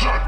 Action!